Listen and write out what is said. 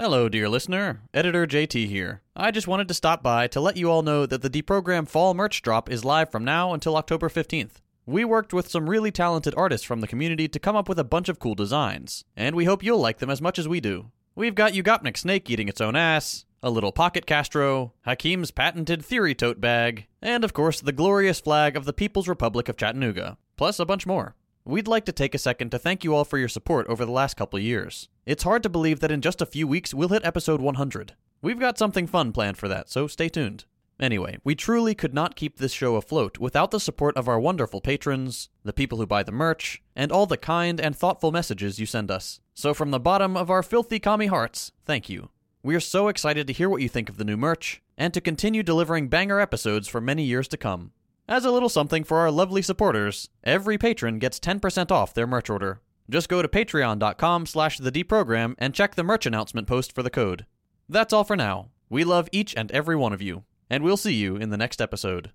Hello, dear listener. Editor JT here. I just wanted to stop by to let you all know that the Deprogram Fall merch drop is live from now until October 15th. We worked with some really talented artists from the community to come up with a bunch of cool designs, and we hope you'll like them as much as we do. We've got Yugopnik Snake eating its own ass, a little pocket Castro, Hakim's patented theory tote bag, and of course the glorious flag of the People's Republic of Chattanooga, plus a bunch more. We'd like to take a second to thank you all for your support over the last couple years. It's hard to believe that in just a few weeks we'll hit episode 100. We've got something fun planned for that, so stay tuned. Anyway, we truly could not keep this show afloat without the support of our wonderful patrons, the people who buy the merch, and all the kind and thoughtful messages you send us. So, from the bottom of our filthy commie hearts, thank you. We are so excited to hear what you think of the new merch, and to continue delivering banger episodes for many years to come. As a little something for our lovely supporters, every patron gets 10% off their merch order. Just go to patreon.com slash the and check the merch announcement post for the code. That's all for now. We love each and every one of you, and we'll see you in the next episode.